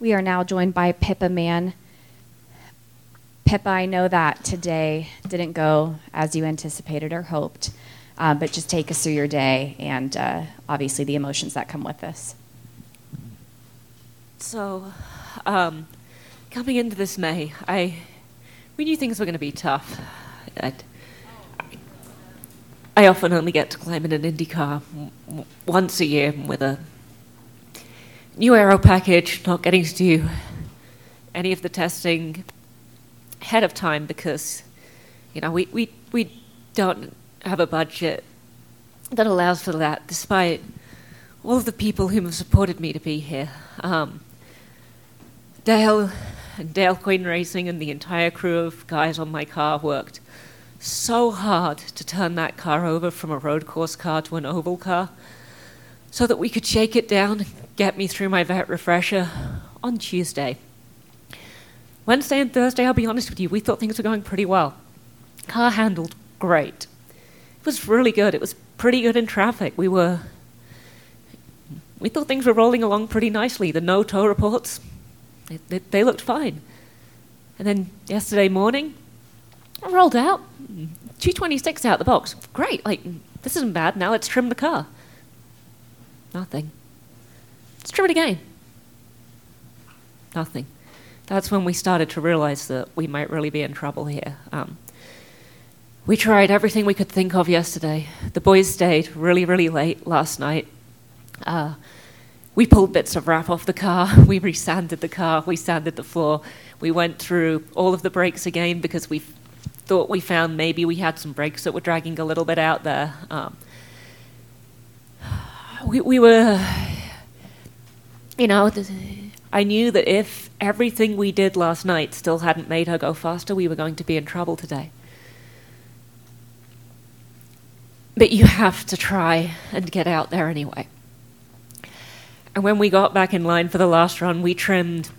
We are now joined by Pippa Mann. Pippa, I know that today didn't go as you anticipated or hoped, uh, but just take us through your day and uh, obviously the emotions that come with this. So, um, coming into this May, I we knew things were going to be tough. I'd, I often only get to climb in an Indy car once a year with a new aero package, not getting to do any of the testing ahead of time because, you know, we, we, we don't have a budget that allows for that, despite all of the people who have supported me to be here. Um, Dale and Dale Coyne Racing and the entire crew of guys on my car worked so hard to turn that car over from a road course car to an oval car so that we could shake it down get me through my vet refresher on Tuesday. Wednesday and Thursday, I'll be honest with you, we thought things were going pretty well. Car handled great. It was really good. It was pretty good in traffic. We were. We thought things were rolling along pretty nicely. The no tow reports, they, they, they looked fine. And then yesterday morning, I rolled out. 226 out of the box. Great. Like, this isn't bad. Now let's trim the car. Nothing. Let's trim it again. Nothing. That's when we started to realize that we might really be in trouble here. Um, we tried everything we could think of yesterday. The boys stayed really, really late last night. Uh, we pulled bits of wrap off the car. We resanded the car. We sanded the floor. We went through all of the brakes again because we thought we found maybe we had some brakes that were dragging a little bit out there. Um, we, we were, you know, I knew that if everything we did last night still hadn't made her go faster, we were going to be in trouble today. But you have to try and get out there anyway. And when we got back in line for the last run, we trimmed,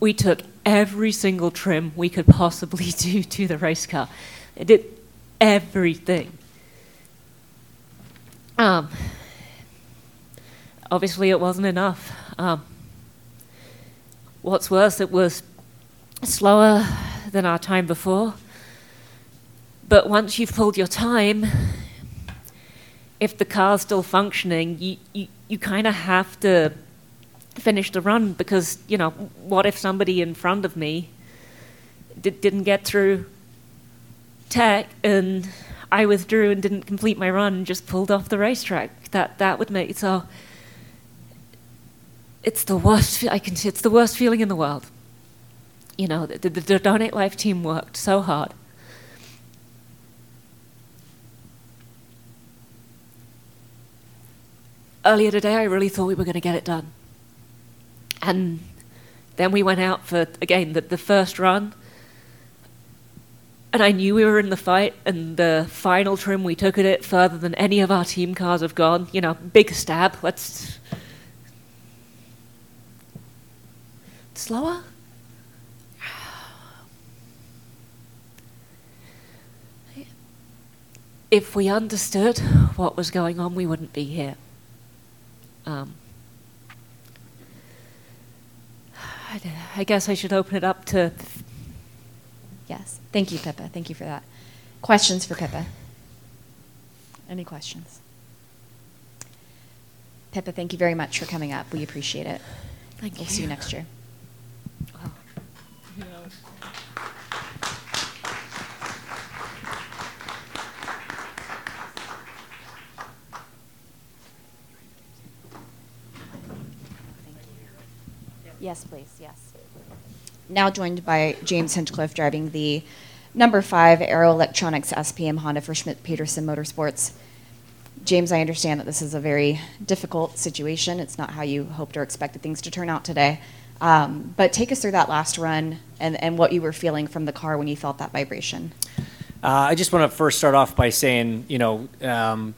we took every single trim we could possibly do to the race car. It did everything. Um, obviously, it wasn't enough. Um, what's worse, it was slower than our time before. But once you've pulled your time, if the car's still functioning, you, you, you kind of have to finish the run because, you know, what if somebody in front of me did, didn't get through tech and I withdrew and didn't complete my run and just pulled off the racetrack? That, that would make so. It's the worst. I can see it's the worst feeling in the world. You know, the, the, the Donate Life team worked so hard. earlier today, I really thought we were going to get it done. And then we went out for, again, the, the first run. And I knew we were in the fight, and the final trim, we took at it further than any of our team cars have gone. You know, big stab. Let's. Slower? If we understood what was going on, we wouldn't be here. Um, I guess I should open it up to. Yes. Thank you, Pippa. Thank you for that. Questions for Pippa? Any questions? Pippa, thank you very much for coming up. We appreciate it. Thank we'll you. see you next year. Yes, please. Yes. Now joined by James Hinchcliffe driving the number five Arrow Electronics SPM Honda for Schmidt Peterson Motorsports. James, I understand that this is a very difficult situation. It's not how you hoped or expected things to turn out today. Um, but take us through that last run and, and what you were feeling from the car when you felt that vibration. Uh, I just want to first start off by saying, you know, um,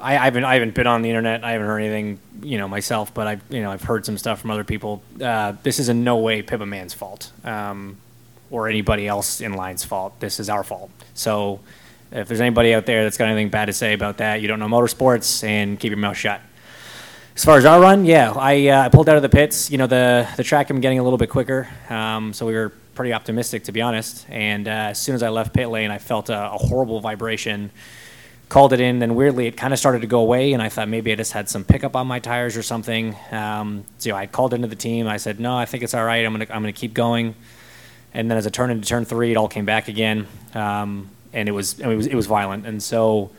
I, I, haven't I haven't been on the internet. I haven't heard anything, you know, myself. But I, you know, I've heard some stuff from other people. Uh, this is in no way Pippa Mann's fault, um, or anybody else in line's fault. This is our fault. So, if there's anybody out there that's got anything bad to say about that, you don't know motorsports, and keep your mouth shut. As far as our run, yeah, I, uh, I pulled out of the pits. You know, the the track been getting a little bit quicker, um, so we were pretty optimistic, to be honest. And uh, as soon as I left pit lane, I felt a, a horrible vibration. Called it in, then weirdly it kind of started to go away, and I thought maybe I just had some pickup on my tires or something. Um, so I called into the team. I said, "No, I think it's all right. I'm gonna I'm gonna keep going." And then as I turned into turn three, it all came back again, um, and it was, it was it was violent. And so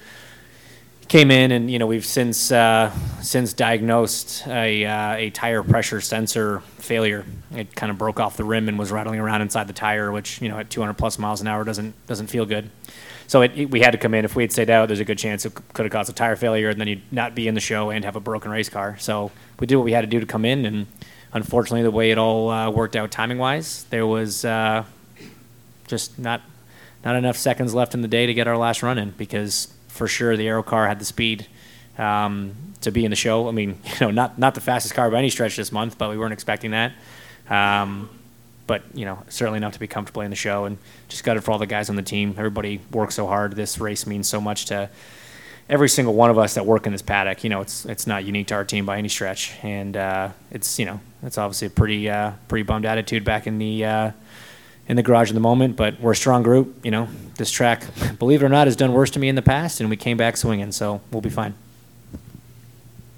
came in, and you know we've since uh, since diagnosed a uh, a tire pressure sensor failure. It kind of broke off the rim and was rattling around inside the tire, which you know at 200 plus miles an hour doesn't doesn't feel good. So it, it- we had to come in. If we had stayed out, there's a good chance it could have caused a tire failure, and then you'd not be in the show and have a broken race car. So we did what we had to do to come in, and unfortunately, the way it all uh, worked out timing wise, there was uh, just not not enough seconds left in the day to get our last run in because for sure the Arrow car had the speed um, to be in the show. I mean, you know, not not the fastest car by any stretch this month, but we weren't expecting that. Um, but you know, certainly enough to be comfortably in the show, and just got it for all the guys on the team. Everybody worked so hard. This race means so much to every single one of us that work in this paddock. You know, it's it's not unique to our team by any stretch, and uh, it's you know, it's obviously a pretty uh, pretty bummed attitude back in the. Uh, in the garage in the moment, but we're a strong group. You know, this track, believe it or not, has done worse to me in the past, and we came back swinging, so we'll be fine.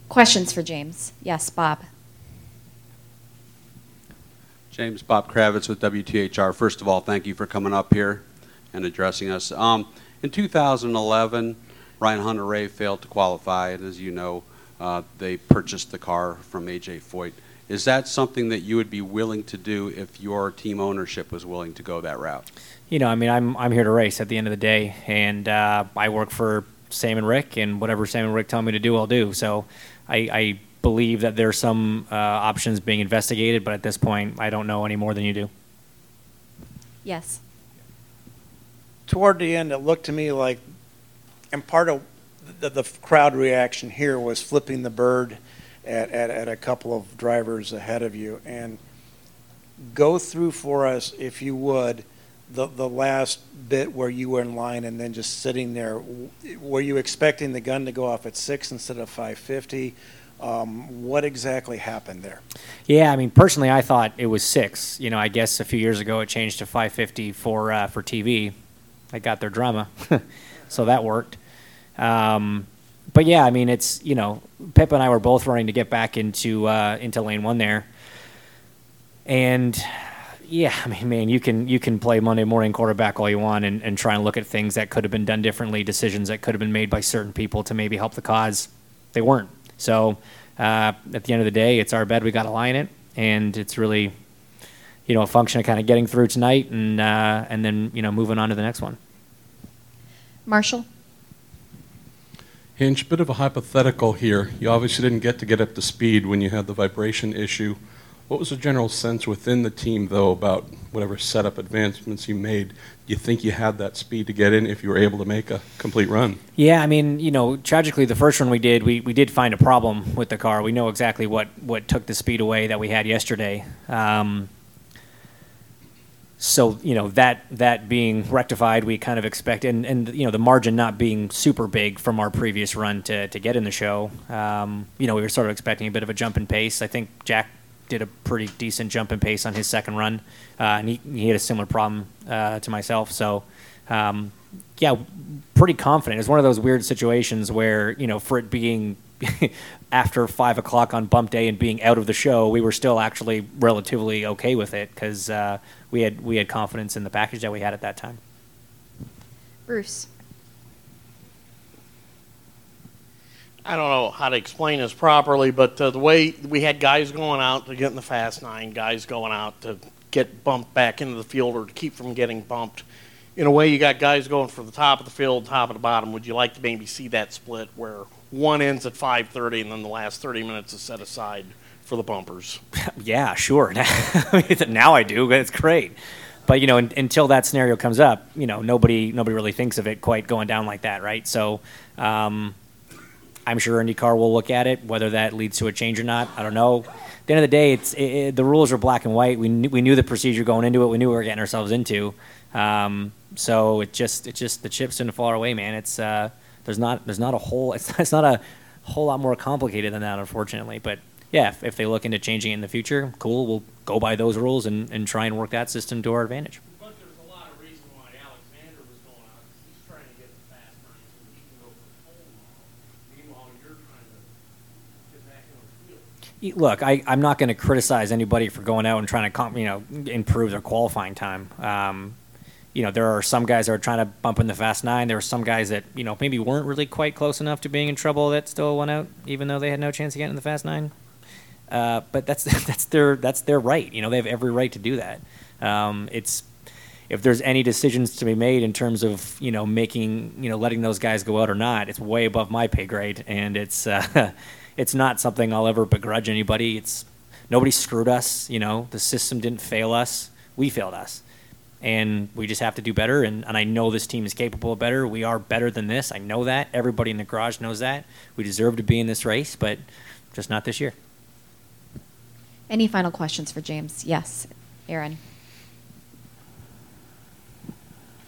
Questions for James? Yes, Bob. James Bob Kravitz with WTHR. First of all, thank you for coming up here and addressing us. Um, in 2011, Ryan Hunter-Reay failed to qualify, and as you know, uh, they purchased the car from AJ Foyt. Is that something that you would be willing to do if your team ownership was willing to go that route? You know, I mean, I'm I'm here to race at the end of the day, and uh, I work for Sam and Rick, and whatever Sam and Rick tell me to do, I'll do. So, I, I believe that there's some uh, options being investigated, but at this point, I don't know any more than you do. Yes. toward the end, it looked to me like, and part of the, the crowd reaction here was flipping the bird at, at, at a couple of drivers ahead of you. And go through for us, if you would, the, the last bit where you were in line and then just sitting there. Were you expecting the gun to go off at six instead of 550? Um, what exactly happened there? Yeah, I mean, personally, I thought it was six. You know, I guess a few years ago it changed to 550 for uh, for TV. They got their drama, so that worked. Um, but yeah, I mean, it's you know, Pip and I were both running to get back into uh, into lane one there, and yeah, I mean, man, you can you can play Monday morning quarterback all you want and, and try and look at things that could have been done differently, decisions that could have been made by certain people to maybe help the cause. They weren't. So uh, at the end of the day, it's our bed. We got to lie in it, and it's really, you know, a function of kind of getting through tonight and uh, and then you know moving on to the next one. Marshall? Hinch, bit of a hypothetical here. You obviously didn't get to get up to speed when you had the vibration issue. What was the general sense within the team, though, about whatever setup advancements you made? Do you think you had that speed to get in if you were able to make a complete run? Yeah, I mean, you know, tragically, the first one we did, we, we did find a problem with the car. We know exactly what, what took the speed away that we had yesterday. Um, so you know that that being rectified, we kind of expect, and, and you know the margin not being super big from our previous run to, to get in the show. Um, you know, we were sort of expecting a bit of a jump in pace. I think Jack did a pretty decent jump in pace on his second run, uh, and he, he had a similar problem uh, to myself. So, um, yeah, pretty confident. It's one of those weird situations where you know, for it being after five o'clock on bump day and being out of the show, we were still actually relatively okay with it because uh, we had we had confidence in the package that we had at that time. Bruce? I don't know how to explain this properly, but uh, the way we had guys going out to get in the fast nine, guys going out to get bumped back into the field or to keep from getting bumped. In a way, you got guys going for the top of the field, top of the bottom. Would you like to maybe see that split where one ends at 5:30 and then the last 30 minutes is set aside for the bumpers? yeah, sure. now I do. It's great. But you know, in, until that scenario comes up, you know, nobody nobody really thinks of it quite going down like that, right? So, um, I'm sure IndyCar will look at it. Whether that leads to a change or not, I don't know. At the end of the day, it's it, it, the rules are black and white. We we knew the procedure going into it. We knew we were getting ourselves into. Um, so it just it just the chips didn't fall our way, man. It's uh, there's not there's not a whole it's, it's not a whole lot more complicated than that, unfortunately. But yeah, if, if they look into changing it in the future, cool. We'll go by those rules and, and try and work that system to our advantage. But there's a lot of reason why Alexander was going out, 'cause he's trying to get the fast nine so he can go for pole tomorrow. Meanwhile, you're trying to get back in the field. Look, I, I'm not going to criticize anybody for going out and trying to, you know, improve their qualifying time. Um, you know, there are some guys that are trying to bump in the fast nine. There are some guys that, you know, maybe weren't really quite close enough to being in trouble that still went out, even though they had no chance of getting in the fast nine. Uh, but that's that's their that's their right. You know, they have every right to do that. Um, it's if there's any decisions to be made in terms of you know making you know letting those guys go out or not, it's way above my pay grade, and it's uh, it's not something I'll ever begrudge anybody. It's nobody screwed us. You know, the system didn't fail us. We failed us, and we just have to do better. And, and I know this team is capable of better. We are better than this. I know that. Everybody in the garage knows that. We deserve to be in this race, but just not this year. Any final questions for James? Yes, Aaron.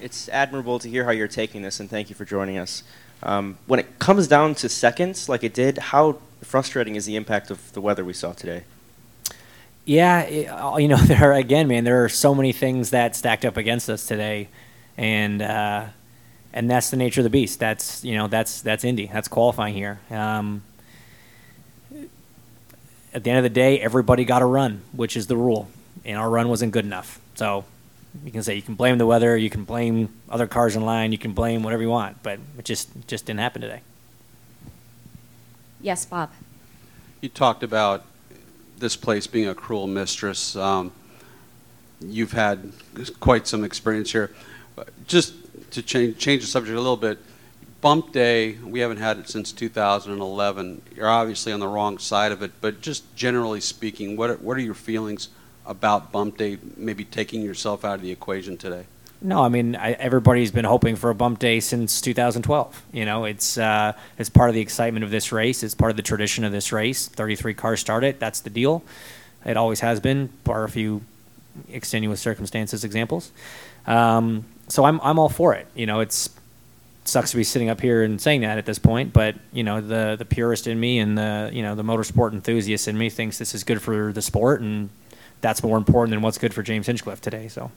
It's admirable to hear how you're taking this, and thank you for joining us. Um, when it comes down to seconds, like it did, how frustrating is the impact of the weather we saw today? Yeah, it, uh, you know, there are, again, man, there are so many things that stacked up against us today, and uh, and that's the nature of the beast. That's you know, that's that's Indy. That's qualifying here. Um, at the end of the day, everybody got a run, which is the rule, and our run wasn't good enough. So you can say you can blame the weather, you can blame other cars in line, you can blame whatever you want, but it just it just didn't happen today. Yes, Bob. You talked about this place being a cruel mistress. Um, you've had quite some experience here. Just to change, change the subject a little bit, bump day, we haven't had it since 2011. You're obviously on the wrong side of it, but just generally speaking, what are, what are your feelings about bump day maybe taking yourself out of the equation today? No, I mean I, everybody's been hoping for a bump day since 2012. You know, it's uh, it's part of the excitement of this race. It's part of the tradition of this race. 33 cars started. That's the deal. It always has been, bar a few extenuous circumstances examples. Um, so I'm I'm all for it. You know, it's sucks to be sitting up here and saying that at this point, but you know the the purist in me and the you know the motorsport enthusiast in me thinks this is good for the sport, and that's more important than what's good for James Hinchcliffe today. So.